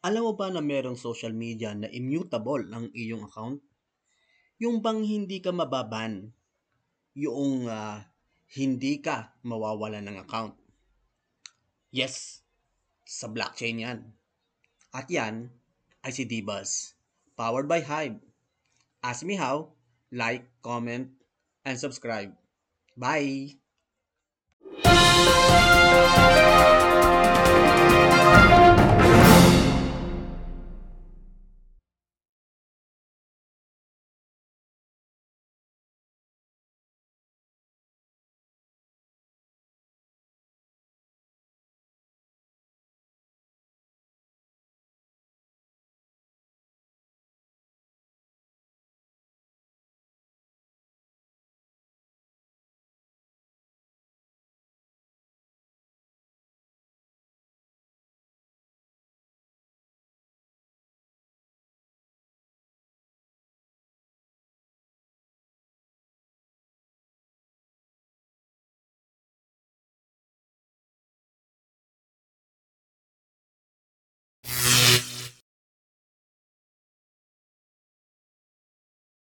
Alam mo ba na merong social media na immutable ang iyong account? Yung bang hindi ka mababan, yung ah, hindi ka mawawala ng account. Yes, sa blockchain yan. At yan ay si Dbuzz, powered by Hive. Ask me how, like, comment, and subscribe. Bye!